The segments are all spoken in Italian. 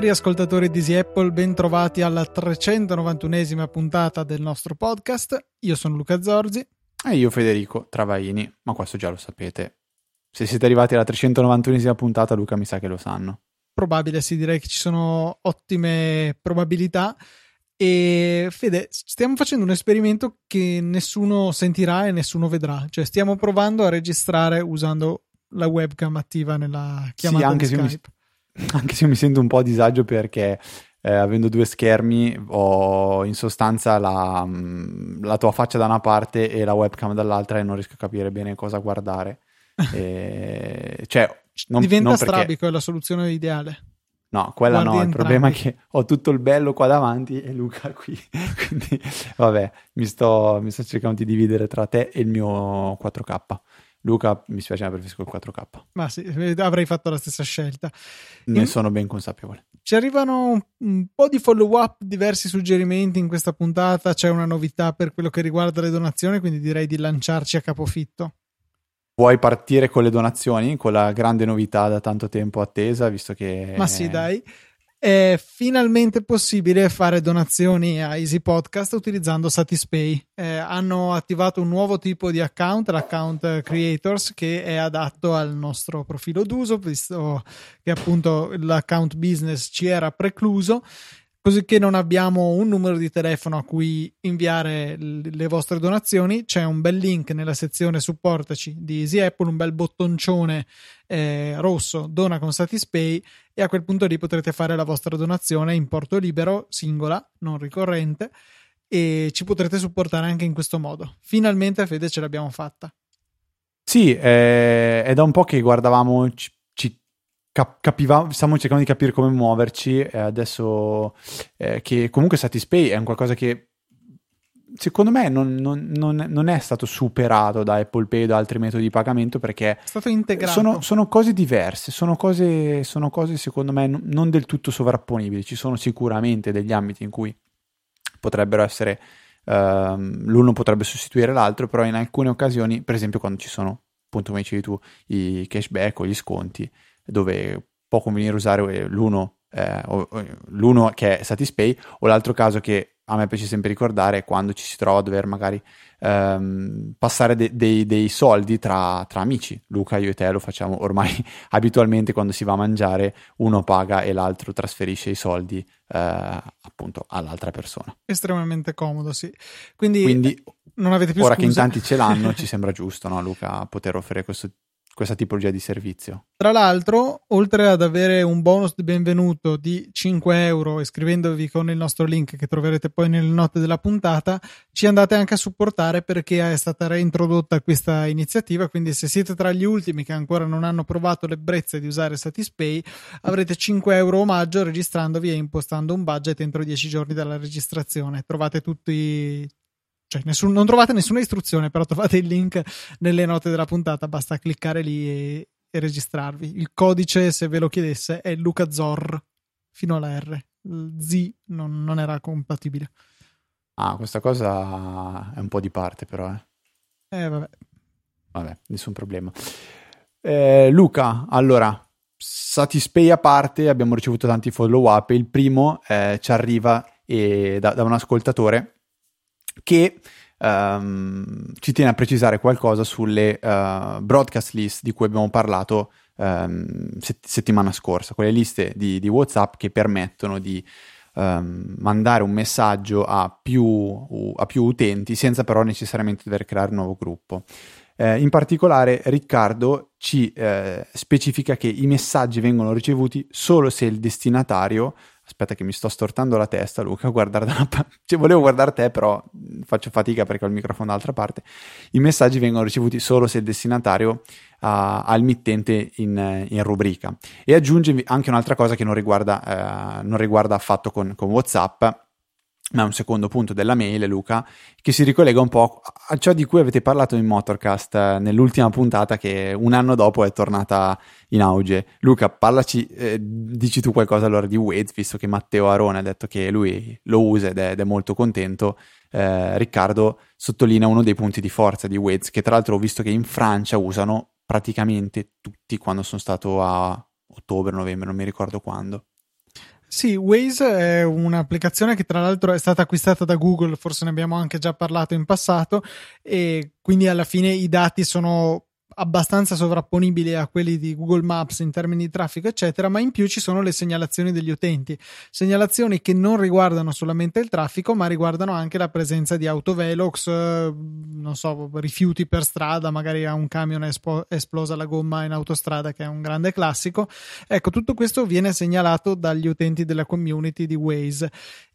Cari ascoltatori di Apple, ben trovati alla 391esima puntata del nostro podcast. Io sono Luca Zorzi. E io Federico Travaini, ma questo già lo sapete. Se siete arrivati alla 391esima puntata, Luca mi sa che lo sanno. Probabile, sì, direi che ci sono ottime probabilità. E Fede, stiamo facendo un esperimento che nessuno sentirà e nessuno vedrà. Cioè, stiamo provando a registrare usando la webcam attiva nella chiamata sì, anche Skype. Se mi, anche se mi sento un po' a disagio perché eh, avendo due schermi ho in sostanza la, mm, la, tua faccia da una parte e la webcam dall'altra e non riesco a capire bene cosa guardare. e, cioè, non, Diventa non perché... strabico, è la soluzione ideale. No, quella Guardi no, il problema è che ho tutto il bello qua davanti e Luca qui, quindi vabbè, mi sto, mi sto cercando di dividere tra te e il mio 4K. Luca, mi spiace, ma preferisco il 4K. Ma sì, avrei fatto la stessa scelta. Ne In- sono ben consapevole. Ci arrivano un, un po' di follow up, diversi suggerimenti in questa puntata. C'è una novità per quello che riguarda le donazioni, quindi direi di lanciarci a capofitto. Vuoi partire con le donazioni, con la grande novità da tanto tempo attesa, visto che... Ma sì, dai. È finalmente possibile fare donazioni a Easy Podcast utilizzando Satispay. Eh, hanno attivato un nuovo tipo di account, l'account Creators, che è adatto al nostro profilo d'uso, visto che appunto l'account business ci era precluso. Così che non abbiamo un numero di telefono a cui inviare le vostre donazioni, c'è un bel link nella sezione supportaci di Easy Apple, un bel bottoncione eh, rosso, dona con Satispay e a quel punto lì potrete fare la vostra donazione in porto libero, singola, non ricorrente e ci potrete supportare anche in questo modo. Finalmente Fede ce l'abbiamo fatta. Sì, eh, è da un po' che guardavamo, cap- capivamo, stiamo cercando di capire come muoverci, eh, adesso eh, che comunque Satispay è un qualcosa che secondo me non, non- non- non è stato superato da Apple Pay o da altri metodi di pagamento perché È stato integrato. sono, sono cose diverse, sono cose, sono cose secondo me n- non del tutto sovrapponibili, ci sono sicuramente degli ambiti in cui potrebbero essere, ehm, l'uno potrebbe sostituire l'altro, però in alcune occasioni, per esempio quando ci sono, appunto come dicevi tu, i cashback o gli sconti, dove può convenire usare l'uno, eh, o- l'uno che è Satispay o l'altro caso che a me piace sempre ricordare è quando ci si trova a dover magari ehm, passare de- dei, dei soldi tra, tra amici. Luca, io e te lo facciamo ormai abitualmente quando si va a mangiare, uno paga e l'altro trasferisce i soldi eh, appunto all'altra persona. Estremamente comodo, sì. Quindi, Quindi non avete più ora che in scuse. tanti ce l'hanno, ci sembra giusto, no, Luca, poter offrire questo- questa tipologia di servizio. Tra l'altro, oltre ad avere un bonus di benvenuto di 5 euro iscrivendovi con il nostro link che troverete poi nelle note della puntata, ci andate anche a supportare perché è stata reintrodotta questa iniziativa. Quindi, se siete tra gli ultimi che ancora non hanno provato l'ebbrezza di usare Satispay, avrete 5 euro omaggio registrandovi e impostando un budget entro 10 giorni dalla registrazione. Trovate tutti. Cioè, nessun- non trovate nessuna istruzione, però trovate il link nelle note della puntata, basta cliccare lì e, e registrarvi. Il codice, se ve lo chiedesse, è LucaZor fino alla R. Z non, non era compatibile. Ah, questa cosa è un po' di parte però, eh. Eh, vabbè. Vabbè, nessun problema. Eh, Luca, allora, Satispay a parte, abbiamo ricevuto tanti follow up. Il primo eh, ci arriva eh, da, da un ascoltatore che ehm, ci tiene a precisare qualcosa sulle eh, broadcast list di cui abbiamo parlato ehm, sett- settimana scorsa, quelle liste di, di WhatsApp che permettono di ehm, mandare un messaggio a più, a più utenti senza però necessariamente dover creare un nuovo gruppo. Eh, in particolare Riccardo ci eh, specifica che i messaggi vengono ricevuti solo se il destinatario aspetta che mi sto stortando la testa Luca guardare da una pa- cioè, volevo guardare te però faccio fatica perché ho il microfono dall'altra parte. I messaggi vengono ricevuti solo se il destinatario ha, ha il mittente in, in rubrica. E aggiunge anche un'altra cosa che non riguarda, eh, non riguarda affatto con, con Whatsapp ma è un secondo punto della mail, Luca, che si ricollega un po' a ciò di cui avete parlato in Motorcast eh, nell'ultima puntata che un anno dopo è tornata in auge. Luca, parlaci, eh, dici tu qualcosa allora di Waze, visto che Matteo Arone ha detto che lui lo usa ed è, ed è molto contento. Eh, Riccardo sottolinea uno dei punti di forza di Waze, che tra l'altro ho visto che in Francia usano praticamente tutti quando sono stato a ottobre, novembre, non mi ricordo quando. Sì, Waze è un'applicazione che tra l'altro è stata acquistata da Google, forse ne abbiamo anche già parlato in passato, e quindi alla fine i dati sono abbastanza sovrapponibili a quelli di Google Maps in termini di traffico, eccetera, ma in più ci sono le segnalazioni degli utenti, segnalazioni che non riguardano solamente il traffico, ma riguardano anche la presenza di autovelox, eh, non so, rifiuti per strada, magari a un camion è espo- esplosa la gomma in autostrada, che è un grande classico. Ecco, tutto questo viene segnalato dagli utenti della community di Waze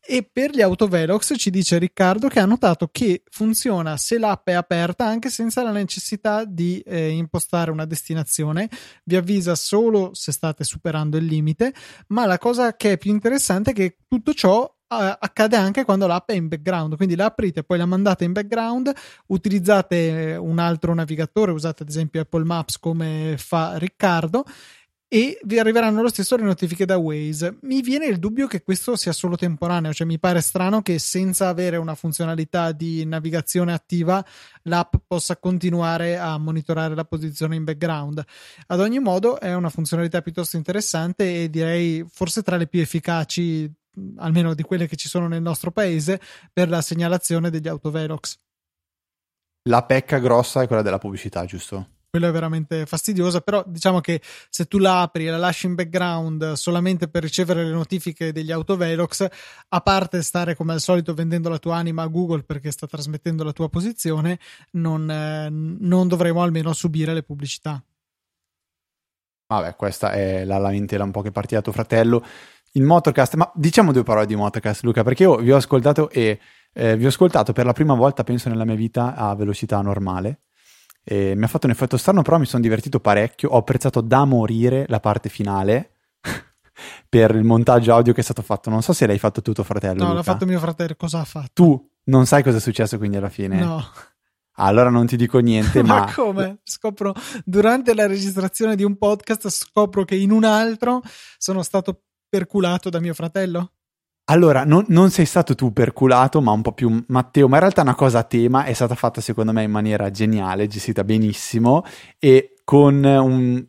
e per gli autovelox ci dice Riccardo che ha notato che funziona se l'app è aperta anche senza la necessità di eh, impostare una destinazione, vi avvisa solo se state superando il limite, ma la cosa che è più interessante è che tutto ciò uh, accade anche quando l'app è in background, quindi la aprite, poi la mandate in background, utilizzate un altro navigatore, usate ad esempio Apple Maps come fa Riccardo e vi arriveranno lo stesso le notifiche da Waze. Mi viene il dubbio che questo sia solo temporaneo, cioè mi pare strano che senza avere una funzionalità di navigazione attiva l'app possa continuare a monitorare la posizione in background. Ad ogni modo è una funzionalità piuttosto interessante e direi forse tra le più efficaci almeno di quelle che ci sono nel nostro paese per la segnalazione degli autovelox. La pecca grossa è quella della pubblicità, giusto? Quello è veramente fastidioso, però diciamo che se tu la apri e la lasci in background solamente per ricevere le notifiche degli autovelox, a parte stare come al solito vendendo la tua anima a Google perché sta trasmettendo la tua posizione, non, eh, non dovremo almeno subire le pubblicità. Vabbè, questa è la lamentela un po' che partiva tuo fratello. Il Motorcast, ma diciamo due parole di Motorcast, Luca, perché io vi ho ascoltato e eh, vi ho ascoltato per la prima volta, penso, nella mia vita a velocità normale e mi ha fatto un effetto strano, però mi sono divertito parecchio. Ho apprezzato da morire la parte finale per il montaggio audio che è stato fatto. Non so se l'hai fatto tu, tuo fratello. No, Luca. l'ha fatto mio fratello. Cosa ha fatto? Tu non sai cosa è successo quindi alla fine? No. Allora non ti dico niente, ma... ma come? Scopro durante la registrazione di un podcast scopro che in un altro sono stato perculato da mio fratello? Allora, non, non, sei stato tu perculato, ma un po' più Matteo, ma in realtà una cosa a tema è stata fatta secondo me in maniera geniale, gestita benissimo. E con un...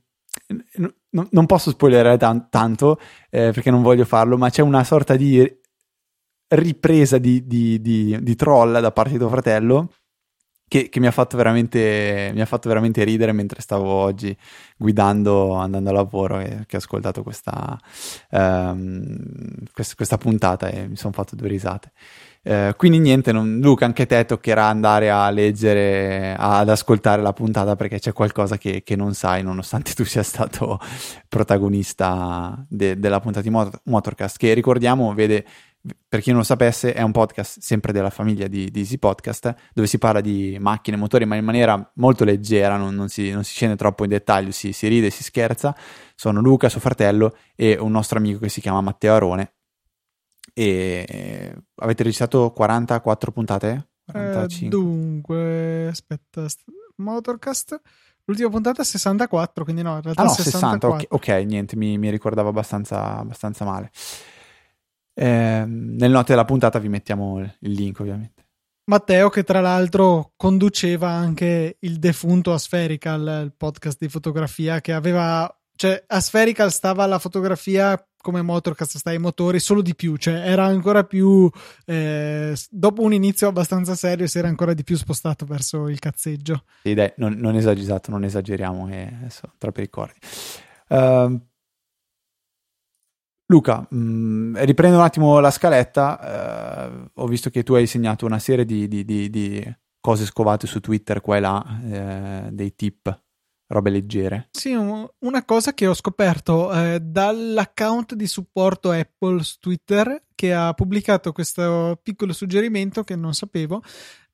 No, non posso spoilerare tan- tanto eh, perché non voglio farlo, ma c'è una sorta di ripresa di, di, di, di troll da parte di tuo fratello che, che mi, ha fatto veramente, mi ha fatto veramente ridere mentre stavo oggi guidando, andando a lavoro e che ho ascoltato questa, um, questa, questa puntata e mi sono fatto due risate. Uh, quindi niente, non, Luca, anche te toccherà andare a leggere, ad ascoltare la puntata perché c'è qualcosa che, che non sai, nonostante tu sia stato protagonista de, della puntata di Motorcast, che ricordiamo vede per chi non lo sapesse, è un podcast sempre della famiglia di, di Easy Podcast, dove si parla di macchine, motori, ma in maniera molto leggera, non, non, si, non si, scende troppo in dettaglio, si, si, ride, si scherza. Sono Luca, suo fratello, e un nostro amico che si chiama Matteo Arone. E avete registrato 44 puntate? 45. Eh, dunque, aspetta, Motorcast. L'ultima puntata è 64, quindi no, in realtà ah, no, 64. 60, ok, okay niente, mi, mi ricordavo abbastanza, abbastanza male. Eh, nel note della puntata vi mettiamo il link ovviamente. Matteo che tra l'altro conduceva anche il defunto Aspherical, il podcast di fotografia che aveva, cioè Aspherical stava alla fotografia come Motorcast sta ai motori, solo di più, cioè era ancora più, eh, dopo un inizio abbastanza serio si era ancora di più spostato verso il cazzeggio. Sì dai, non, non, esagerato, non esageriamo, eh, adesso troppi ricordi. Uh, Luca, mh, mm, riprendo un attimo la scaletta. Eh, ho visto che tu hai segnato una serie di, di, di, di cose scovate su Twitter qua e là, eh, dei tip, robe leggere. Sì, una cosa che ho scoperto eh, dall'account di supporto Apple su Twitter che ha pubblicato questo piccolo suggerimento che non sapevo.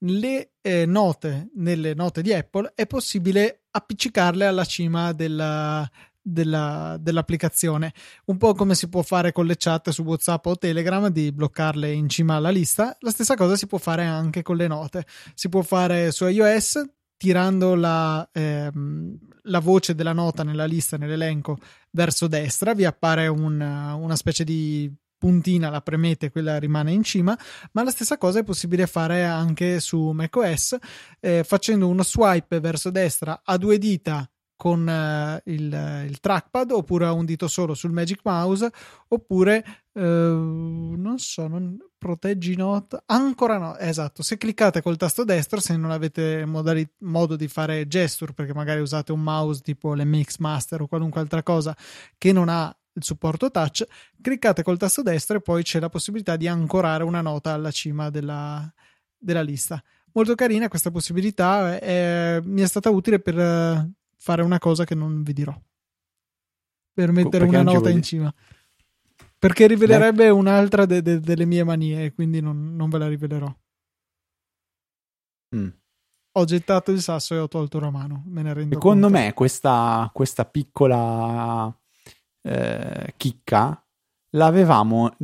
Le eh, note nelle note di Apple è possibile appiccicarle alla cima della, della, dell'applicazione. Un po' come si può fare con le chat su WhatsApp o Telegram di bloccarle in cima alla lista. La stessa cosa si può fare anche con le note. Si può fare su iOS tirando la, ehm, la voce della nota nella lista, nell'elenco, verso destra, vi appare una, una specie di puntina, la premete, quella rimane in cima, ma la stessa cosa è possibile fare anche su macOS eh, facendo uno swipe verso destra a due dita con uh, il, il, trackpad oppure a un dito solo sul Magic Mouse oppure uh, non so, non, proteggi note ancora no, esatto, se cliccate col tasto destro se non avete modali, modo di fare gesture perché magari usate un mouse tipo l'MX Master o qualunque altra cosa che non ha il supporto touch, cliccate col tasto destro e poi c'è la possibilità di ancorare una nota alla cima della, della lista. Molto carina questa possibilità, è, mi è stata utile per fare una cosa che non vi dirò. Per mettere una nota in cima. Perché rivelerebbe Beh. un'altra de- de- delle mie manie, quindi non, non ve la rivelerò. Mm. Ho gettato il sasso e ho tolto la mano. Me ne rendo Secondo conto. me, questa, questa piccola eh, chicca l'avevamo,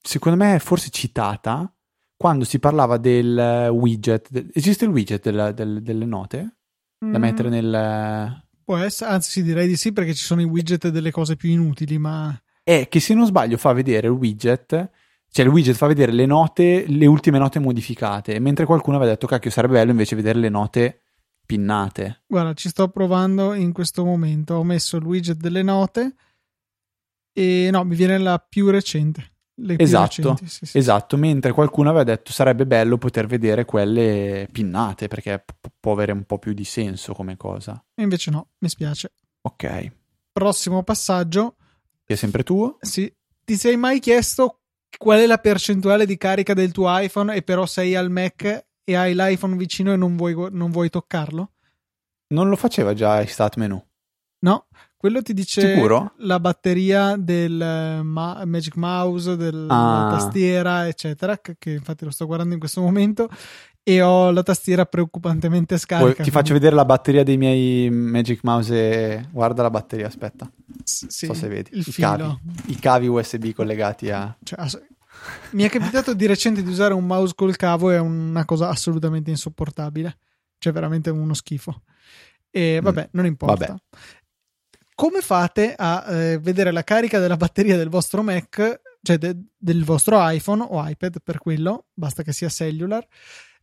secondo me, forse citata quando si parlava del widget. Esiste il widget del, del, delle note? Da mettere mm. nel... Può essere, anzi direi di sì perché ci sono i widget delle cose più inutili, ma... È che se non sbaglio fa vedere il widget, cioè il widget fa vedere le note, le ultime note modificate, mentre qualcuno aveva detto cacchio sarebbe bello invece vedere le note pinnate. Guarda, ci sto provando in questo momento, ho messo il widget delle note e no, mi viene la più recente esatto, recenti, sì, sì. esatto, mentre qualcuno aveva detto sarebbe bello poter vedere quelle pinnate perché p- può avere un po' più di senso come cosa. E invece no, mi spiace. Ok. Prossimo passaggio. Che è sempre tuo? Sì. Ti sei mai chiesto qual è la percentuale di carica del tuo iPhone e però sei al Mac e hai l'iPhone vicino e non vuoi, non vuoi toccarlo? Non lo faceva già in Stat Menu? No, quello ti dice Sicuro? la batteria del eh, ma- Magic Mouse, della ah. tastiera, eccetera, che, che, infatti lo sto guardando in questo momento e ho la tastiera preoccupantemente scarica. Poi ti quindi... faccio vedere la batteria dei miei Magic Mouse e guarda la batteria, aspetta. S- sì, so se vedi. Il I, cavi, I cavi USB collegati a... Cioè, ass- mi è capitato di recente di usare un mouse col cavo e è una cosa assolutamente insopportabile. Cioè veramente uno schifo. E vabbè, mm. non importa. Vabbè come fate a eh, vedere la carica della batteria del vostro Mac, cioè de- del vostro iPhone o iPad per quello, basta che sia cellular,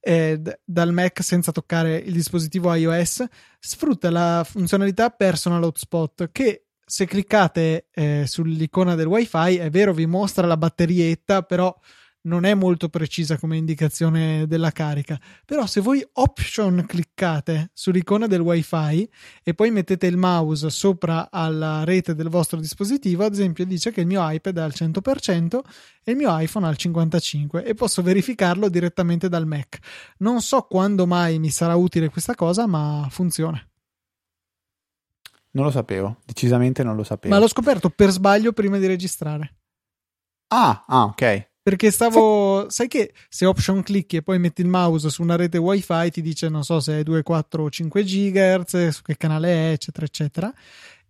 eh, d- dal Mac senza toccare il dispositivo iOS, sfrutta la funzionalità Personal Hotspot che se cliccate eh, sull'icona del WiFi è vero vi mostra la batterietta, però non è molto precisa come indicazione della carica. Però se voi option cliccate sull'icona del wifi e poi mettete il mouse sopra alla rete del vostro dispositivo, ad esempio dice che il mio iPad è al 100% e il mio iPhone al 55% e posso verificarlo direttamente dal Mac. Non so quando mai mi sarà utile questa cosa, ma funziona. Non lo sapevo, decisamente non lo sapevo. Ma l'ho scoperto per sbaglio prima di registrare. Ah, ah ok. Perché stavo. Sai che se option clicchi e poi metti il mouse su una rete wifi ti dice non so se è 2, 4 o 5 GHz, su che canale è, eccetera, eccetera.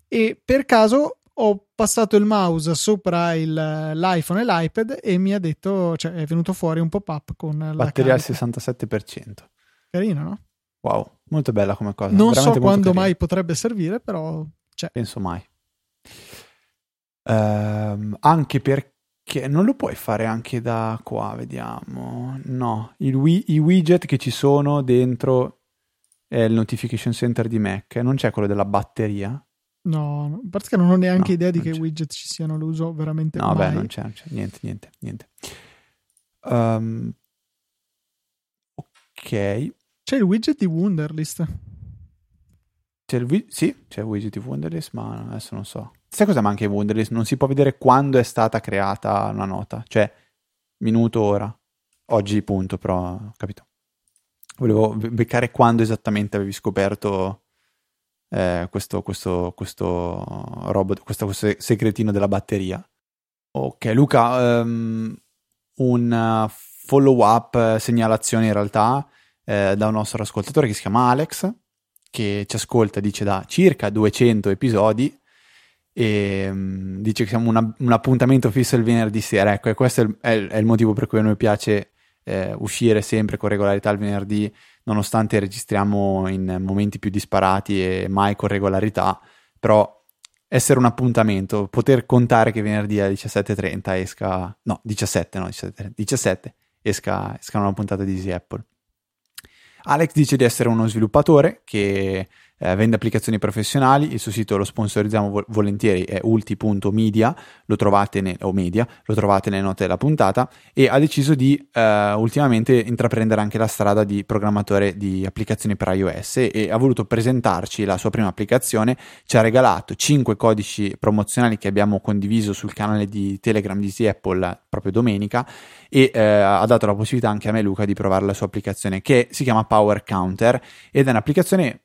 E per caso ho passato il mouse sopra il, l'iPhone e l'iPad e mi ha detto, cioè è venuto fuori un pop-up con la batteria al 67%. Carino, no? Wow, molto bella come cosa. Non Veramente so quando carino. mai potrebbe servire, però c'è. Penso mai. Um, anche perché che non lo puoi fare anche da qua, vediamo. No, wi- i widget che ci sono dentro il notification center di Mac, non c'è quello della batteria? No, no. a parte che non ho neanche no, idea di che c'è. widget ci siano, lo uso veramente no, mai. No, beh, non c'è, non c'è, niente, niente, niente. Um, ok. C'è il widget di Wunderlist. C'è il wi- sì, c'è il widget di Wunderlist, ma adesso non so. Sai cosa manca in Wunderlist? Non si può vedere quando è stata creata una nota, cioè minuto, ora. Oggi, punto, però, capito? Volevo beccare quando esattamente avevi scoperto eh, questo, questo, questo robot, questo, questo, segretino della batteria. Ok, Luca, um, un follow up, segnalazione in realtà eh, da un nostro ascoltatore che si chiama Alex che ci ascolta dice da circa 200 episodi e um, dice che siamo una, un appuntamento fisso il venerdì sera. Ecco, e questo è il, è, è il motivo per cui a noi piace eh, uscire sempre con regolarità il venerdì, nonostante registriamo in momenti più disparati e mai con regolarità, però essere un appuntamento, poter contare che venerdì alle 17.30 esca, no, 17, no, 17, 17 esca, esca una puntata di Easy Apple. Alex dice di essere uno sviluppatore che eh, vende applicazioni professionali, il suo sito lo sponsorizziamo vo- volentieri, è ulti.media, lo trovate ne- o media, lo trovate nelle note della puntata e ha deciso di eh, ultimamente intraprendere anche la strada di programmatore di applicazioni per iOS e ha voluto presentarci la sua prima applicazione, ci ha regalato 5 codici promozionali che abbiamo condiviso sul canale di Telegram di Apple proprio domenica e eh, ha dato la possibilità anche a me Luca di provare la sua applicazione che si chiama Power Counter ed è un'applicazione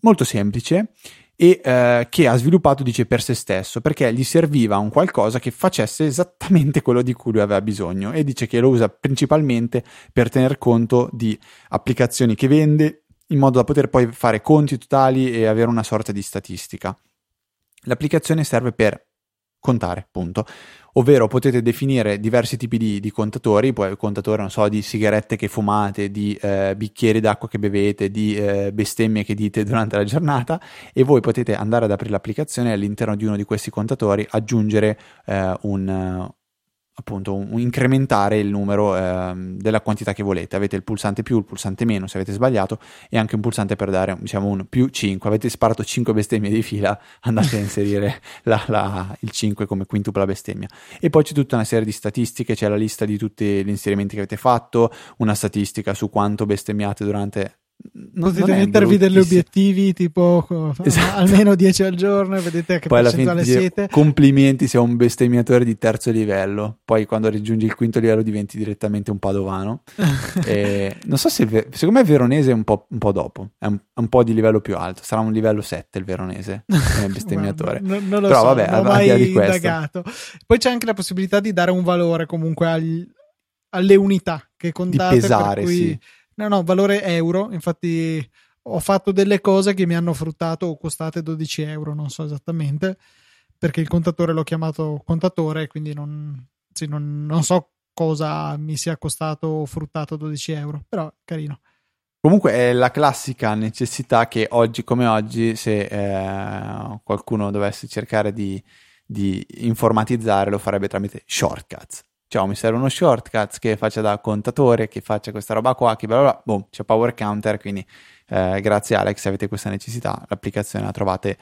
molto semplice e eh, che ha sviluppato, dice, per se stesso, perché gli serviva un qualcosa che facesse esattamente quello di cui lui aveva bisogno e dice che lo usa principalmente per tener conto di applicazioni che vende in modo da poter poi fare conti totali e avere una sorta di statistica. L'applicazione serve per contare, punto. Ovvero potete definire diversi tipi di, di contatori, poi il contatore, non so, di sigarette che fumate, di eh, bicchieri d'acqua che bevete, di eh, bestemmie che dite durante la giornata e voi potete andare ad aprire l'applicazione e all'interno di uno di questi contatori aggiungere eh, un, appunto un, incrementare il numero eh, della quantità che volete. Avete il pulsante più, il pulsante meno se avete sbagliato e anche un pulsante per dare diciamo un più 5. Avete sparato 5 bestemmie di fila, andate a inserire la, la, il 5 come quintupla bestemmia. E poi c'è tutta una serie di statistiche, c'è la lista di tutti gli inserimenti che avete fatto, una statistica su quanto bestemmiate durante non, potete mettervi degli obiettivi tipo esatto. almeno 10 al giorno e vedete che poi percentuale siete. complimenti sei un bestemmiatore di terzo livello. Poi quando raggiungi il quinto livello diventi direttamente un padovano. E, non so se secondo me il veronese è un po', un po dopo. È un, un, po' di livello più alto. Sarà un livello 7 il veronese come bestemmiatore. Non, non, lo però so, vabbè non ho mai indagato. Poi c'è anche la possibilità di dare un valore comunque agli, alle unità che contate di pesare cui, sì No, no, valore euro. Infatti ho fatto delle cose che mi hanno fruttato o costate 12 euro, non so esattamente, perché il contatore l'ho chiamato contatore, quindi non, sì, non, non so cosa mi sia costato o fruttato 12 euro, però carino. Comunque è la classica necessità che oggi come oggi, se eh, qualcuno dovesse cercare di, di informatizzare, lo farebbe tramite shortcuts ciao, mi serve uno shortcut che faccia da contatore, che faccia questa roba qua, che bla bla bla, boom, c'è Power Counter, quindi eh, grazie Alex, se avete questa necessità, l'applicazione la trovate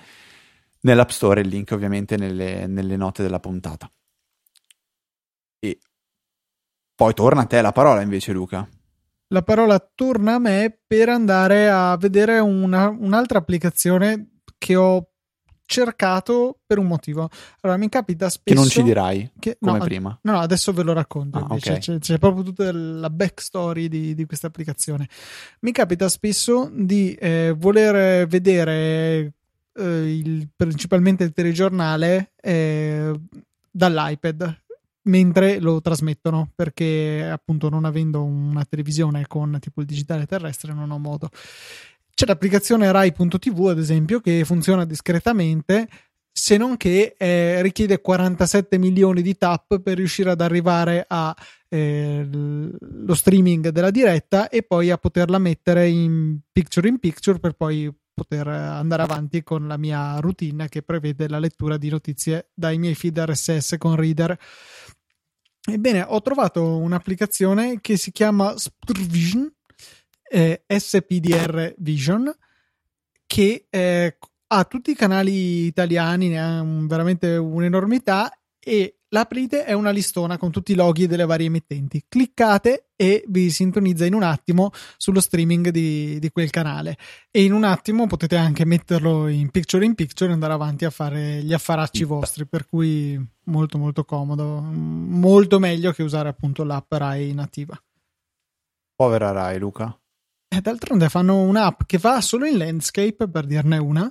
nell'App Store, il link ovviamente nelle, nelle note della puntata. E poi torna a te la parola invece Luca. La parola torna a me per andare a vedere una, un'altra applicazione che ho cercato per un motivo. Allora, mi capita spesso. Che non ci dirai che, come no, prima. No, no, adesso ve lo racconto. Ah, okay. c'è, c'è, proprio tutta la backstory di, di, questa applicazione. Mi capita spesso di eh, voler vedere eh, il, principalmente il telegiornale eh, dall'iPad mentre lo trasmettono perché appunto non avendo una televisione con tipo il digitale terrestre non ho modo c'è l'applicazione Rai.tv, ad esempio, che funziona discretamente, se non che eh, richiede 47 milioni di tap per riuscire ad arrivare allo eh, streaming della diretta e poi a poterla mettere in picture in picture per poi poter andare avanti con la mia routine che prevede la lettura di notizie dai miei feed RSS con Reader. Ebbene, ho trovato un'applicazione che si chiama Spurvision eh, SPDR Vision che eh, ha tutti i canali italiani, ne ha un, veramente un'enormità e l'aprite è una listona con tutti i loghi delle varie emittenti. Cliccate e vi sintonizza in un attimo sullo streaming di, di, quel canale. E in un attimo potete anche metterlo in picture in picture e andare avanti a fare gli affaracci vostri. Per cui molto molto comodo, molto meglio che usare appunto l'app Rai nativa. Povera Rai, Luca. E d'altronde fanno un'app che va solo in landscape, per dirne una,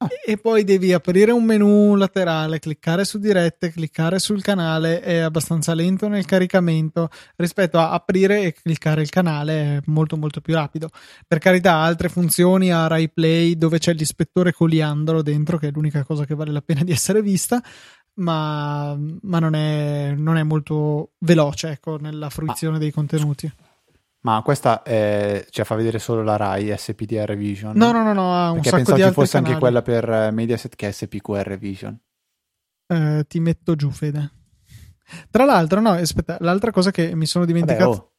Ah. E poi devi aprire un menu laterale, cliccare su dirette, cliccare sul canale, è abbastanza lento nel caricamento rispetto a aprire e cliccare il canale, è molto molto più rapido. Per carità, altre funzioni a Rai Play dove c'è l'ispettore coliandolo dentro, che è l'unica cosa che vale la pena di essere vista, ma, ma non, è, non, è, molto veloce ecco, nella fruizione ah. dei contenuti. Ma questa è, cioè, fa vedere solo la Rai SPDR Vision? No, no, no, no ha un Perché sacco pensavo ci fosse canali. anche quella per eh, Mediaset che è SPQR Vision. Eh, ti metto giù, Fede. Tra l'altro, no, aspetta, l'altra cosa che mi sono dimenticato. Vabbè, oh.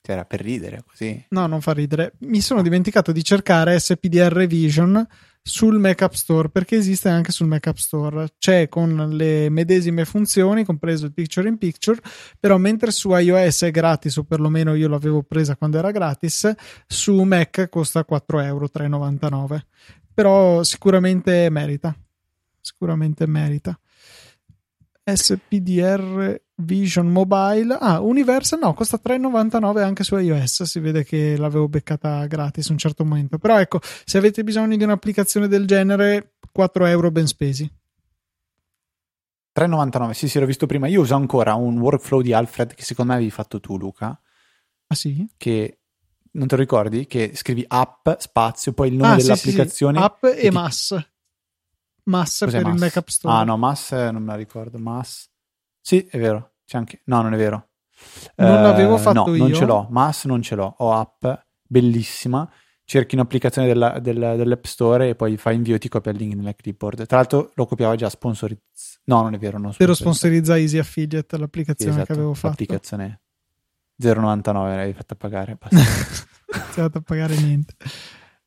C'era per ridere così. No, non fa ridere. Mi sono dimenticato di cercare SPDR Vision sul Mac App Store perché esiste anche sul Mac App Store. C'è con le medesime funzioni, compreso il Picture in Picture, però mentre su iOS è gratis, o perlomeno io l'avevo presa quando era gratis, su Mac costa 4 euro, 3,99. Però sicuramente merita. Sicuramente merita. SPDR Vision Mobile. Ah, Universal no, costa 3,99 anche su iOS. Si vede che l'avevo beccata gratis un certo momento. Però ecco, se avete bisogno di un'applicazione del genere, 4 euro ben spesi. 3,99, sì, sì, l'ho visto prima. Io uso ancora un workflow di Alfred che secondo me avevi fatto tu, Luca. Ah, sì? Che non te lo ricordi? Che scrivi app, spazio, poi il nome ah, Sì, dell'applicazione. sì. App e, e mass. Mass Cos'è per mass? il Mac App Store. Ah, no, Mass non me la ricordo. Mass. Sì, è vero. C'è anche... No, non è vero. Non uh, l'avevo fatto no, io. non ce l'ho. Mass non ce l'ho. Ho app bellissima. Cerchi un'applicazione della, della, dell'App Store e poi fai invio e ti copia il link nella clipboard. Tra l'altro lo copiava già sponsorizzato. No, non è vero. Non Però sponsorizza Easy Affiliate, l'applicazione sì, esatto, che avevo fatto. L'applicazione 0,99 l'avevi fatta pagare. non ti fatto pagare niente.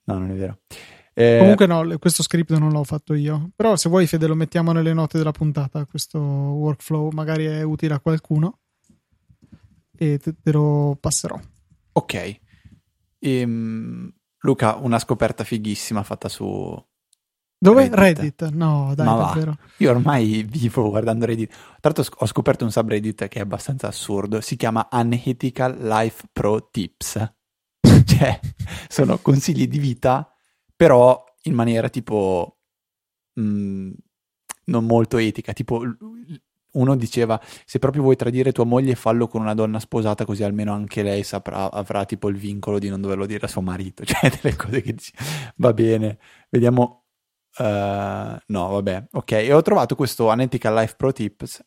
No, non è vero. Eh, Comunque no, questo script non l'ho fatto io. Però se vuoi Fede lo mettiamo nelle note della puntata, questo workflow magari è utile a qualcuno e te, te lo passerò. Ok. Ehm, Luca, una scoperta fighissima fatta su... Dove? Reddit. Reddit. No, dai, Ma davvero. Va. Io ormai vivo guardando Reddit. Tra l'altro ho scoperto un subreddit che è abbastanza assurdo. Si chiama Unethical Life Pro Tips. cioè, sono consigli di vita però in maniera tipo mh, mm, non molto etica. Tipo, uno diceva: Se proprio vuoi tradire tua moglie, fallo con una donna sposata, così almeno anche lei saprà, avrà tipo il vincolo di non doverlo dire a suo marito. Cioè, delle cose che dici, va bene, vediamo. Uh, no, vabbè, ok. E ho trovato questo Unethical Life Pro Tips,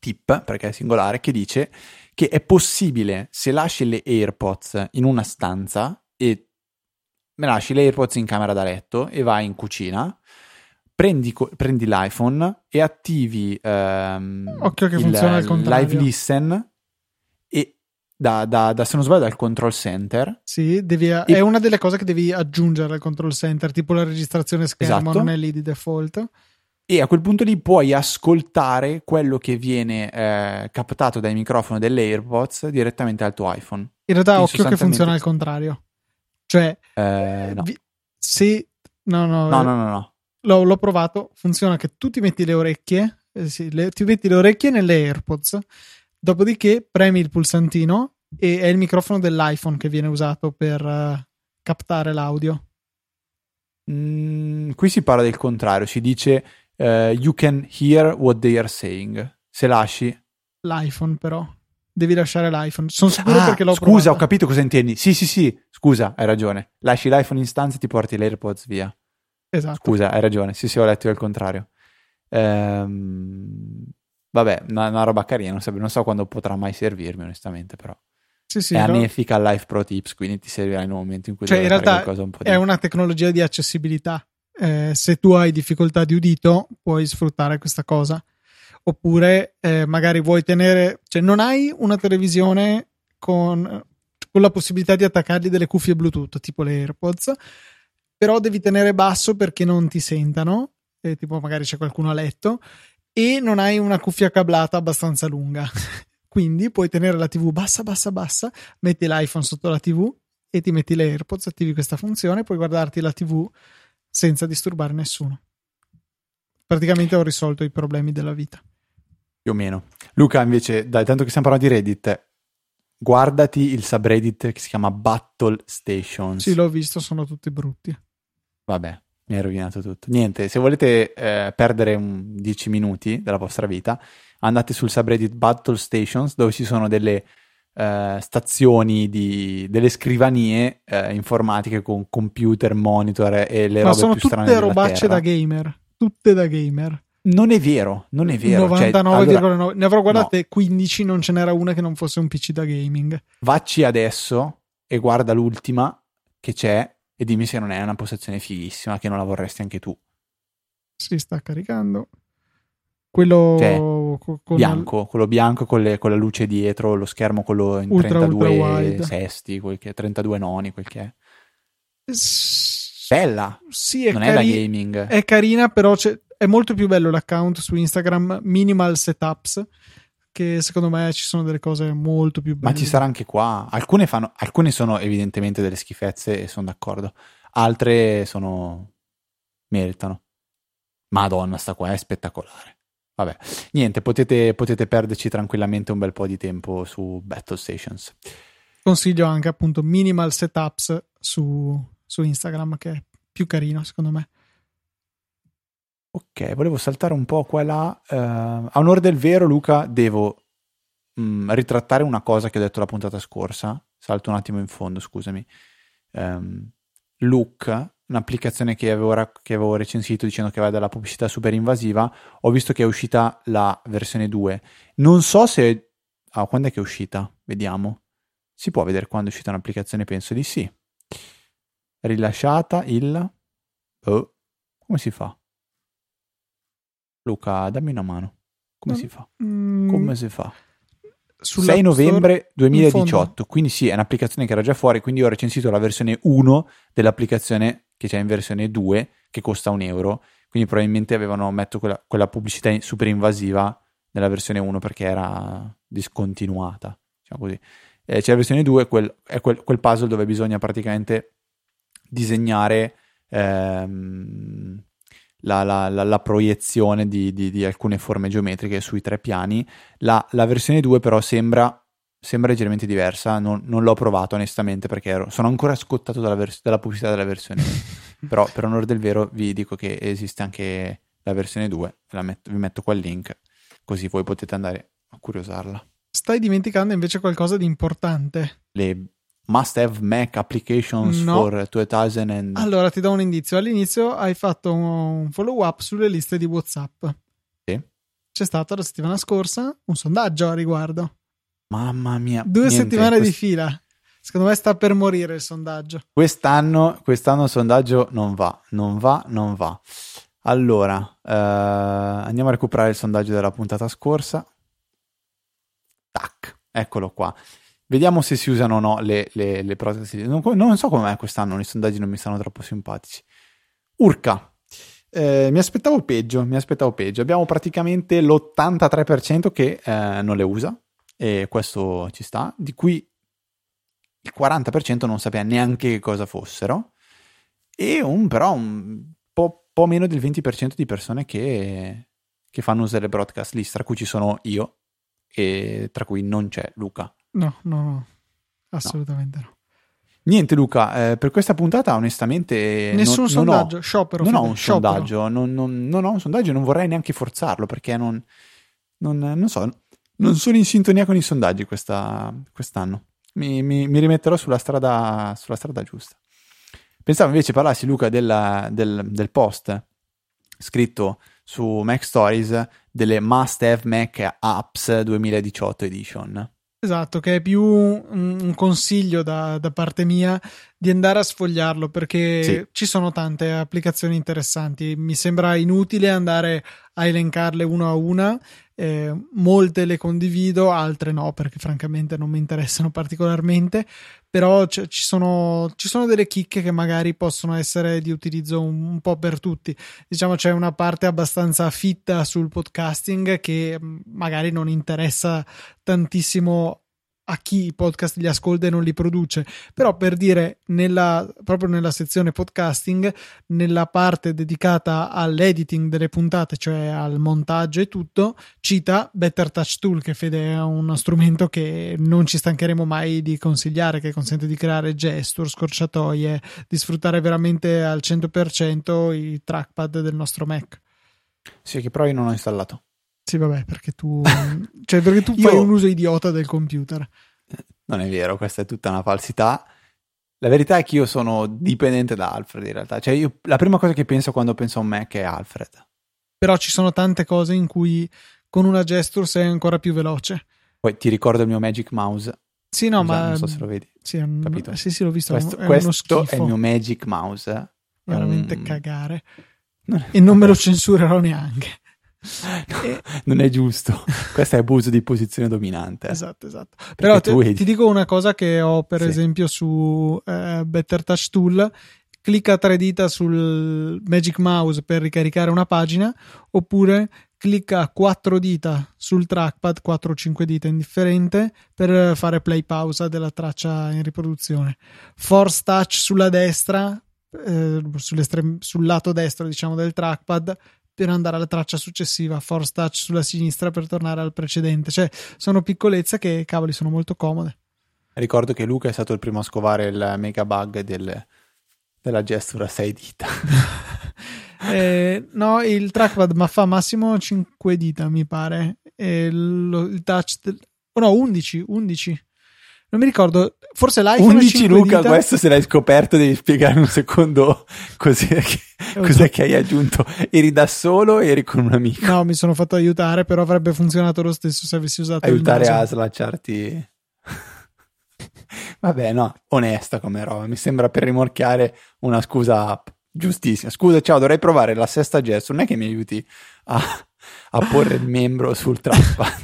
tip, perché è singolare, che dice che è possibile se lasci le AirPods in una stanza e me lasci le AirPods in camera da letto e vai in cucina, prendi, prendi l'iPhone e attivi um, Occhio che il, funziona contrario. Live Listen e da, da, da, se non sbaglio dal control center. Sì, devi, e... è una delle cose che devi aggiungere al control center, tipo la registrazione schermo, esatto. non è lì di default. E a quel punto lì puoi ascoltare quello che viene eh, captato dai microfoni delle AirPods direttamente al tuo iPhone. In realtà, Quindi occhio che funziona al contrario. Cioè, eh, no. se... No, no, no, no, no, no. L'ho, l'ho, provato, funziona che tu ti metti le orecchie, eh, sì, le, ti metti le orecchie nelle AirPods, dopodiché premi il pulsantino e è il microfono dell'iPhone che viene usato per uh, captare l'audio. Mm, qui si parla del contrario, si dice uh, you can hear what they are saying. Se lasci l'iPhone però devi lasciare l'iPhone. Sono sicuro ah, perché l'ho scusa, provato. ho capito cosa intendi. Sì, sì, sì, scusa, hai ragione. Lasci l'iPhone in stanza e ti porti l'AirPods via. Esatto. Scusa, hai ragione. Sì, sì, ho letto il contrario. Ehm, vabbè, una, una, roba carina, non so, non so, quando potrà mai servirmi, onestamente, però. Sì, sì, è no? Unethical Life Pro Tips, quindi ti servirà in un momento in cui cioè, in realtà un è una tecnologia di accessibilità. Eh, se tu hai difficoltà di udito, puoi sfruttare questa cosa oppure eh, magari vuoi tenere, cioè non hai una televisione con, con la possibilità di attaccargli delle cuffie Bluetooth, tipo le AirPods, però devi tenere basso perché non ti sentano, e tipo magari c'è qualcuno a letto, e non hai una cuffia cablata abbastanza lunga. Quindi puoi tenere la TV bassa, bassa, bassa, metti l'iPhone sotto la TV e ti metti le AirPods, attivi questa funzione, puoi guardarti la TV senza disturbare nessuno. Praticamente ho risolto i problemi della vita più o meno. Luca, invece, dai, tanto che stiamo parlando di Reddit, guardati il subreddit che si chiama Battle Stations. Sì, l'ho visto, sono tutti brutti. Vabbè, Mi hai rovinato tutto. Niente, se volete eh, perdere un 10 minuti della vostra vita, andate sul subreddit Battle Stations dove ci sono delle eh, stazioni, di, delle scrivanie eh, informatiche con computer, monitor e le Ma robe sono più strane tutte della robacce Terra. da gamer. Tutte da gamer. Non è vero, non è vero. Cioè, 99,9. allora, ne avrò guardate 15, non ce n'era una che non fosse un PC da gaming. vacci adesso e guarda l'ultima che c'è e dimmi se non è una postazione fighissima che non la vorresti anche tu. Si sta caricando. Quello Cioè, bianco, quello bianco con, le- con la luce dietro, lo schermo quello in Ultra, 32 ultra sesti, quel che è 32 noni, quel che è. S- Bella, Sì, è, non è da cari- gaming. è carina, però c'è- è molto più bello l'account su Instagram Minimal Setups. Che secondo me ci sono delle cose molto più belle. Ma ci sarà anche qua. Alcune, fanno, alcune sono evidentemente delle schifezze e sono d'accordo. Altre sono. meritano. Madonna, sta qua è spettacolare. Vabbè, niente, potete, potete perderci tranquillamente un bel po' di tempo su Battle Stations. Consiglio anche appunto Minimal Setups su, su Instagram, che è più carino secondo me. Ok, volevo saltare un po' qua e là. Eh, a onore del vero, Luca, devo mm, ritrattare una cosa che ho detto la puntata scorsa. Salto un attimo in fondo, scusami. Ehm, Look, un'applicazione che avevo, ra- che avevo recensito dicendo che aveva della pubblicità super invasiva, ho visto che è uscita la versione 2. Non so se... Ah, quando è che è uscita? Vediamo. Si può vedere quando è uscita un'applicazione? Penso di sì. Rilasciata il... Oh, come si fa? Luca, dammi una mano. Come No. si fa? Mm, Come si fa? sull'App 6 novembre Store- 2018, quindi sì, è un'applicazione che era già fuori, quindi ho recensito la versione 1 dell'applicazione che c'è in versione 2, che costa un euro, quindi probabilmente avevano messo quella, quella pubblicità super invasiva nella versione 1 perché era discontinuata, diciamo così. Eh, c'è la versione 2, quel, è quel, quel puzzle dove bisogna praticamente disegnare ehm, la, la- la- la proiezione di, di- di alcune forme geometriche sui tre piani. La, la versione 2 però sembra, sembra leggermente diversa, non, non l'ho provato onestamente perché ero- sono ancora scottato dalla, vers- dalla pubblicità della versione 1. però per onore del vero vi dico che esiste anche la versione 2, la metto- vi metto qua il link così voi potete andare a curiosarla. Stai dimenticando invece qualcosa di importante. Le must have Mac applications No. for 2000 and... Allora ti do un indizio. All'inizio hai fatto un follow up sulle liste di WhatsApp. Sì. C'è stato la settimana scorsa un sondaggio a riguardo. Mamma mia. Due niente, settimane di quest- fila. Secondo me sta per morire il sondaggio. Quest'anno, quest'anno il sondaggio non va, non va, non va. Allora, eh, andiamo a recuperare il sondaggio della puntata scorsa. Tac, eccolo qua. Vediamo se si usano o no le, le, le protesi. Non, non so come quest'anno i sondaggi non mi stanno troppo simpatici. Urca. Eh, mi aspettavo peggio, mi aspettavo peggio. Abbiamo praticamente l'83% che eh, non le usa e questo ci sta, di cui il 40% non sapeva neanche che cosa fossero e un però un po', po' meno del 20% di persone che, che fanno uso delle broadcast list, tra cui ci sono io e tra cui non c'è Luca. No, no, no. Assolutamente no. Niente Luca, eh, per questa puntata onestamente Nessun non, non ho- sondaggio. Sciopero. non ho un sciopero. sondaggio, non, non- non ho un sondaggio, non vorrei neanche forzarlo perché non, non- non so, non sono in sintonia con i sondaggi questa- quest'anno. Mi, mi- mi rimetterò sulla strada, sulla strada giusta. Pensavo invece parlassi, Luca, della- del, del post scritto su Mac Stories delle Must Have Mac Apps 2018 Edition. Esatto, che è più un, un consiglio da, da parte mia di andare a sfogliarlo perché Sì. ci sono tante applicazioni interessanti. Mi sembra inutile andare a elencarle una a una. eh, molte le condivido, altre no, perché francamente non mi interessano particolarmente. Però c- ci, sono, ci sono delle chicche che magari possono essere di utilizzo un, un po' per tutti. Diciamo c'è una parte abbastanza fitta sul podcasting che mh, magari non interessa tantissimo a chi i podcast li ascolta e non li produce. Però per dire, nella, proprio nella sezione podcasting, nella parte dedicata all'editing delle puntate, cioè al montaggio e tutto, cita Better Touch Tool, che Fede è uno strumento che non ci stancheremo mai di consigliare, che consente di creare gesture, scorciatoie, di sfruttare veramente al 100% i trackpad del nostro Mac. Sì, che però io non ho installato. Sì, vabbè, perché tu, cioè, perché tu fai un uso idiota del computer. Non è vero, questa è tutta una falsità. La verità è che io sono dipendente da Alfred in realtà. Cioè, io, la prima cosa che penso quando penso a un Mac è Alfred. Però ci sono tante cose in cui con una gesture sei ancora più veloce. Poi ti ricordo il mio Magic Mouse. Sì, no, Scusa, ma. Non so se lo vedi. Sì, un... Capito? sì, sì, l'ho visto. Questo, è questo è il mio Magic Mouse. Veramente un... cagare. Non e non me lo censurerò neanche. No. Non è giusto. Questo è abuso di posizione dominante. Esatto, esatto. Però te, ti dico una cosa che ho per sì. esempio su uh, Better Touch Tool. Clicca tre dita sul Magic Mouse per ricaricare una pagina oppure clicca quattro dita sul trackpad, 4 o 5 dita indifferente, per fare play pausa della traccia in riproduzione. Force touch sulla destra, eh, sul lato destro diciamo del trackpad per andare alla traccia successiva, force touch sulla sinistra per tornare al precedente. Cioè, sono piccolezze che, cavoli, sono molto comode. Ricordo che Luca è stato il primo a scovare il mega bug del, della gestura 6 dita. eh, no, il trackpad ma fa massimo 5 dita, mi pare. E lo, il touch... Del... Oh no, 11, 11 non mi ricordo, forse l'iPhone 11 Luca, dita. questo se l'hai scoperto devi spiegare un secondo cos'è che, cos'è che hai aggiunto. Eri da solo eri con un amico? No, mi sono fatto aiutare, però avrebbe funzionato lo stesso se avessi usato aiutare il a slacciarti. Vabbè, no, onesta come roba, mi sembra per rimorchiare una scusa giustissima. Scusa, ciao, dovrei provare la sesta gesto, non è che mi aiuti a, a porre il membro sul trackpad.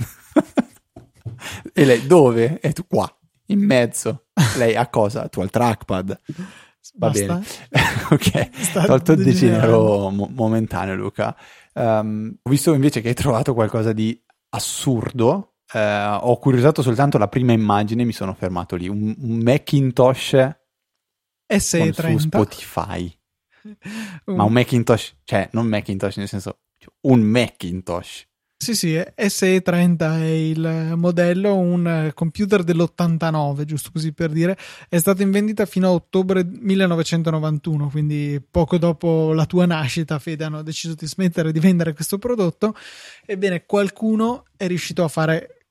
e lei dove? E tu qua in mezzo. Lei a cosa? Tu al trackpad. Va Basta. bene. ok, tolto il degenero mo- momentaneo, Luca. Um, ho visto invece che hai trovato qualcosa di assurdo. Uh, ho curiosato soltanto la prima immagine, mi sono fermato lì. Un, un Macintosh SE30 su Spotify. un... Ma un Macintosh, cioè non Macintosh nel senso, un Macintosh. Sì, sì, SE30 è il modello, un computer dell'89, giusto così per dire. È stato in vendita fino a ottobre 1991, quindi poco dopo la tua nascita, Fede, hanno deciso di smettere di vendere questo prodotto. Ebbene, qualcuno è riuscito a fare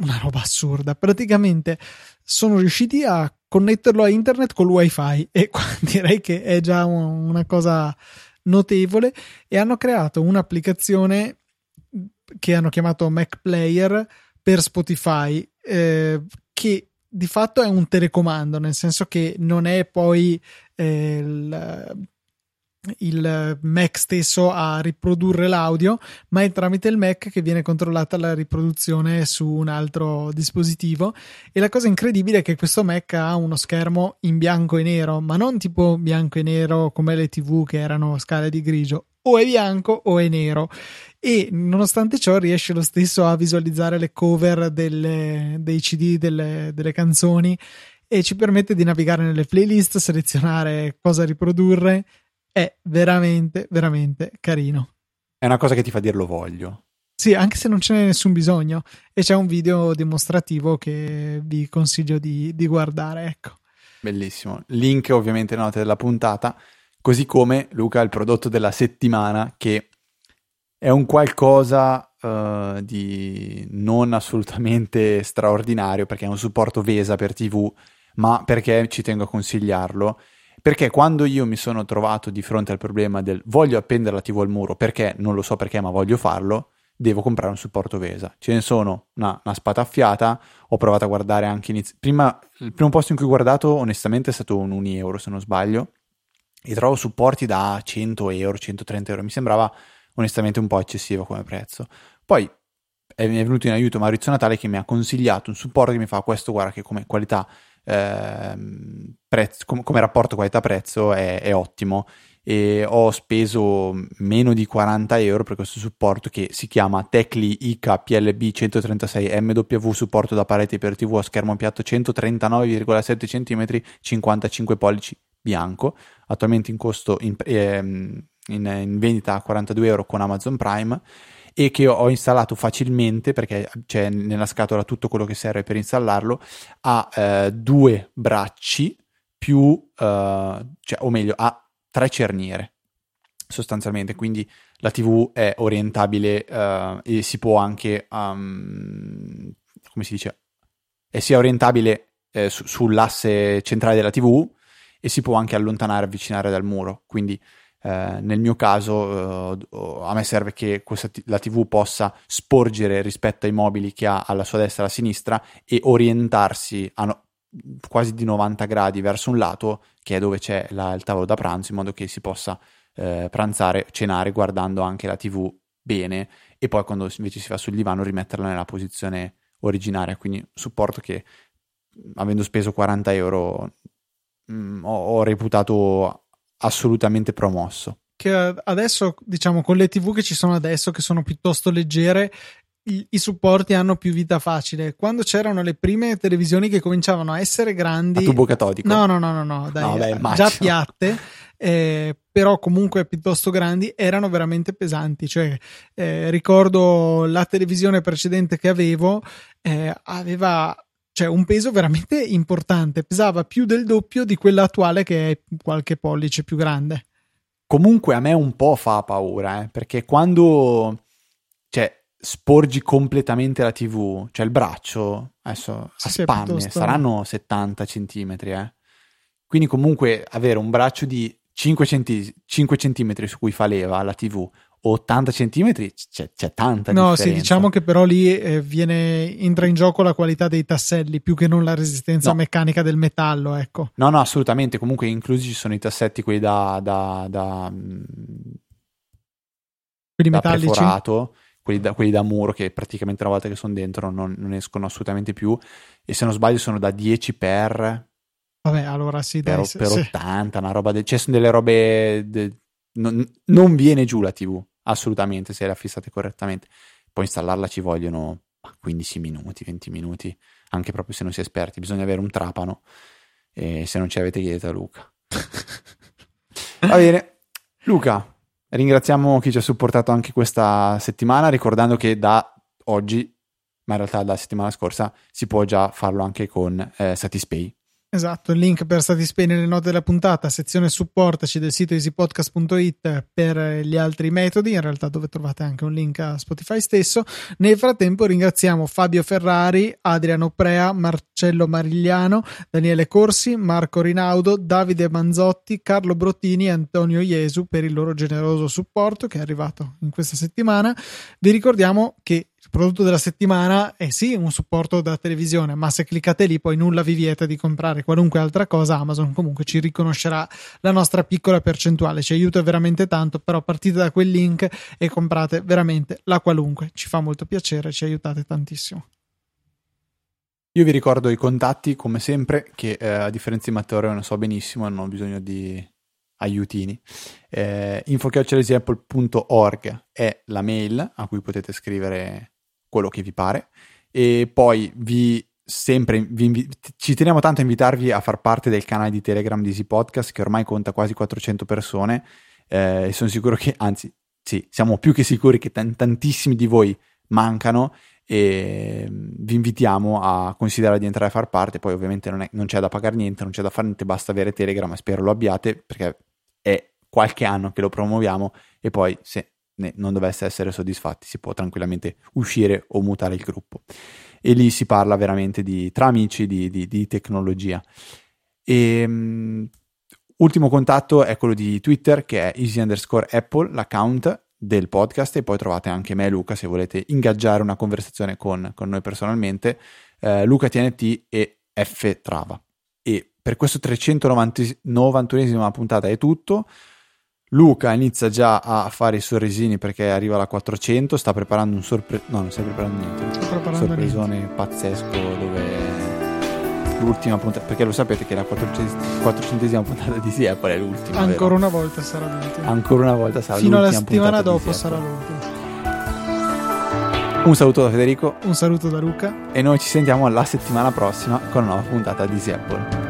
una roba assurda. Praticamente sono riusciti a connetterlo a internet con il wifi e direi che è già una cosa notevole e hanno creato un'applicazione che hanno chiamato Mac Player per Spotify, eh, che di fatto è un telecomando, nel senso che non è poi eh, il, il Mac stesso a riprodurre l'audio, ma è tramite il Mac che viene controllata la riproduzione su un altro dispositivo. E la cosa incredibile è che questo Mac ha uno schermo in bianco e nero, ma non tipo bianco e nero come le TV che erano scale di grigio, o è bianco o è nero e nonostante ciò riesce lo stesso a visualizzare le cover delle, dei CD delle, delle canzoni e ci permette di navigare nelle playlist, selezionare cosa riprodurre. È veramente, veramente carino. È una cosa che ti fa dire lo voglio. Sì, anche se non ce n'è nessun bisogno. E c'è un video dimostrativo che vi consiglio di, di guardare. Ecco. Bellissimo. Link ovviamente note della puntata. Così come Luca, il prodotto della settimana che è un qualcosa uh, di non assolutamente straordinario perché è un supporto VESA per TV, ma perché ci tengo a consigliarlo. Perché quando io mi sono trovato di fronte al problema del voglio appendere la TV al muro perché non lo so perché, ma voglio farlo, devo comprare un supporto VESA. Ce ne sono una, una spataffiata. Ho provato a guardare anche inizi- prima. Il primo posto in cui ho guardato, onestamente, è stato un 1 euro, se non sbaglio. E trovo supporti da 100 euro, 130 euro. Mi sembrava onestamente un po' eccessivo come prezzo. Poi è, venuto in aiuto Maurizio Natale che mi ha consigliato un supporto che mi fa questo guarda che come qualità ehm, prezzo, com- come rapporto qualità-prezzo è, è ottimo e ho speso meno di 40 euro per questo supporto che si chiama Tecli IK PLB 136 MW supporto da pareti per TV a schermo piatto 139,7 cm 55 pollici bianco attualmente in costo in, ehm, in, in vendita a 42 euro con Amazon Prime e che ho installato facilmente perché c'è nella scatola tutto quello che serve per installarlo ha eh, due bracci più eh, cioè, o meglio ha tre cerniere sostanzialmente, quindi la TV è orientabile uh, e si può anche, um, come si dice, è sia orientabile eh, su- sull'asse centrale della TV e si può anche allontanare avvicinare dal muro, quindi eh, nel mio caso uh, a me serve che t- la TV possa sporgere rispetto ai mobili che ha alla sua destra e alla sinistra e orientarsi no- quasi di 90 gradi verso un lato che è dove c'è la, il tavolo da pranzo, in modo che si possa eh, pranzare, cenare guardando anche la TV bene e poi quando invece si va sul divano rimetterla nella posizione originaria. Quindi supporto che avendo speso 40 euro mh, mm, ho, ho reputato assolutamente promosso che adesso, diciamo, con le TV che ci sono adesso, che sono piuttosto leggere, i, i, supporti hanno più vita facile. Quando c'erano le prime televisioni che cominciavano a essere grandi, a tubo catodico, no, no, no, no, no, dai, no beh, già piatte, eh, però comunque piuttosto grandi, erano veramente pesanti. Cioè, eh, ricordo la televisione precedente che avevo, eh, aveva cioè un peso veramente importante, pesava più del doppio di quella attuale che è qualche pollice più grande. Comunque a me un po' fa paura, eh, perché quando cioè sporgi completamente la TV, cioè il braccio, adesso a sì, spanne, piuttosto... saranno 70 centimetri, eh. Quindi comunque avere un braccio di 5, centi- 5 centimetri su cui fa leva la TV 80 centimetri c'è, c'è tanta no, differenza. No, sì, diciamo che però lì eh, viene, entra in gioco la qualità dei tasselli più che non la resistenza no. meccanica del metallo, ecco. No, no, assolutamente, comunque inclusi ci sono i tassetti quelli da... da, da quelli da metallici? Perforato quelli da, quelli da, muro che praticamente una volta che sono dentro non, non, escono assolutamente più e se non sbaglio sono da 10 per vabbè allora sì per, dai, per sì. 80 una roba de, cioè sono delle robe de, non, non, viene giù la tv assolutamente se la fissate correttamente. Poi installarla ci vogliono 15 minuti 20 minuti anche proprio se non si è esperti. Bisogna avere un trapano e se non ce l'avete chiedete a Luca. Va bene. Luca Ringraziamo chi ci ha supportato anche questa settimana, ricordando che da oggi, ma in realtà da settimana scorsa, si può già farlo anche con eh, Satispay. Esatto, il link per Satispay nelle note della puntata, sezione supportaci del sito easypodcast.it per gli altri metodi, in realtà dove trovate anche un link a Spotify stesso. Nel frattempo ringraziamo Fabio Ferrari, Adriano Prea, Marcello Marigliano, Daniele Corsi, Marco Rinaudo, Davide Manzotti, Carlo Brottini e Antonio Iesu per il loro generoso supporto che è arrivato in questa settimana. Vi ricordiamo che prodotto della settimana è sì un supporto da televisione, ma se cliccate lì poi nulla vi vieta di comprare qualunque altra cosa, Amazon comunque ci riconoscerà la nostra piccola percentuale, ci aiuta veramente tanto, però partite da quel link e comprate veramente la qualunque, ci fa molto piacere, ci aiutate tantissimo. Io vi ricordo i contatti, come sempre, che eh, a differenza di Matteo non so benissimo, ho bisogno di aiutini. Eh, è la mail a cui potete scrivere quello che vi pare. E poi vi sempre vi invi- ci teniamo tanto a invitarvi a far parte del canale di Telegram di Easy Podcast che ormai conta quasi 400 persone eh, e sono sicuro che, anzi, sì, siamo più che sicuri che t- tantissimi di voi mancano e mm, vi invitiamo a considerare di entrare a far parte. Poi, ovviamente, non, è, non c'è da pagare niente, non c'è da fare niente, basta avere Telegram. Spero lo abbiate perché è qualche anno che lo promuoviamo. E poi, se non dovesse essere soddisfatti, si può tranquillamente uscire o mutare il gruppo. E lì si parla veramente di, tra amici di, di, di tecnologia. E, um, ultimo contatto è quello di Twitter che è easy underscore Apple, l'account del podcast e poi trovate anche me e Luca se volete ingaggiare una conversazione con, con noi personalmente, eh, Luca TNT e F Trava. E per questo 391esima puntata è tutto. Luca inizia già a fare i sorrisini perché arriva alla 400, sta preparando un sorpreso... No, non stai preparando niente. Sto preparando un sorpresone niente. pazzesco dove l'ultima puntata, perché lo sapete che la 400esima puntata di Apple è l'ultima. Ancora vero? una volta sarà l'ultima. Ancora una volta sarà Fino alla l'ultima settimana puntata di dopo sarà l'ultima. Un saluto da Federico Un saluto da Luca. e noi ci sentiamo la settimana prossima con una nuova puntata di Apple.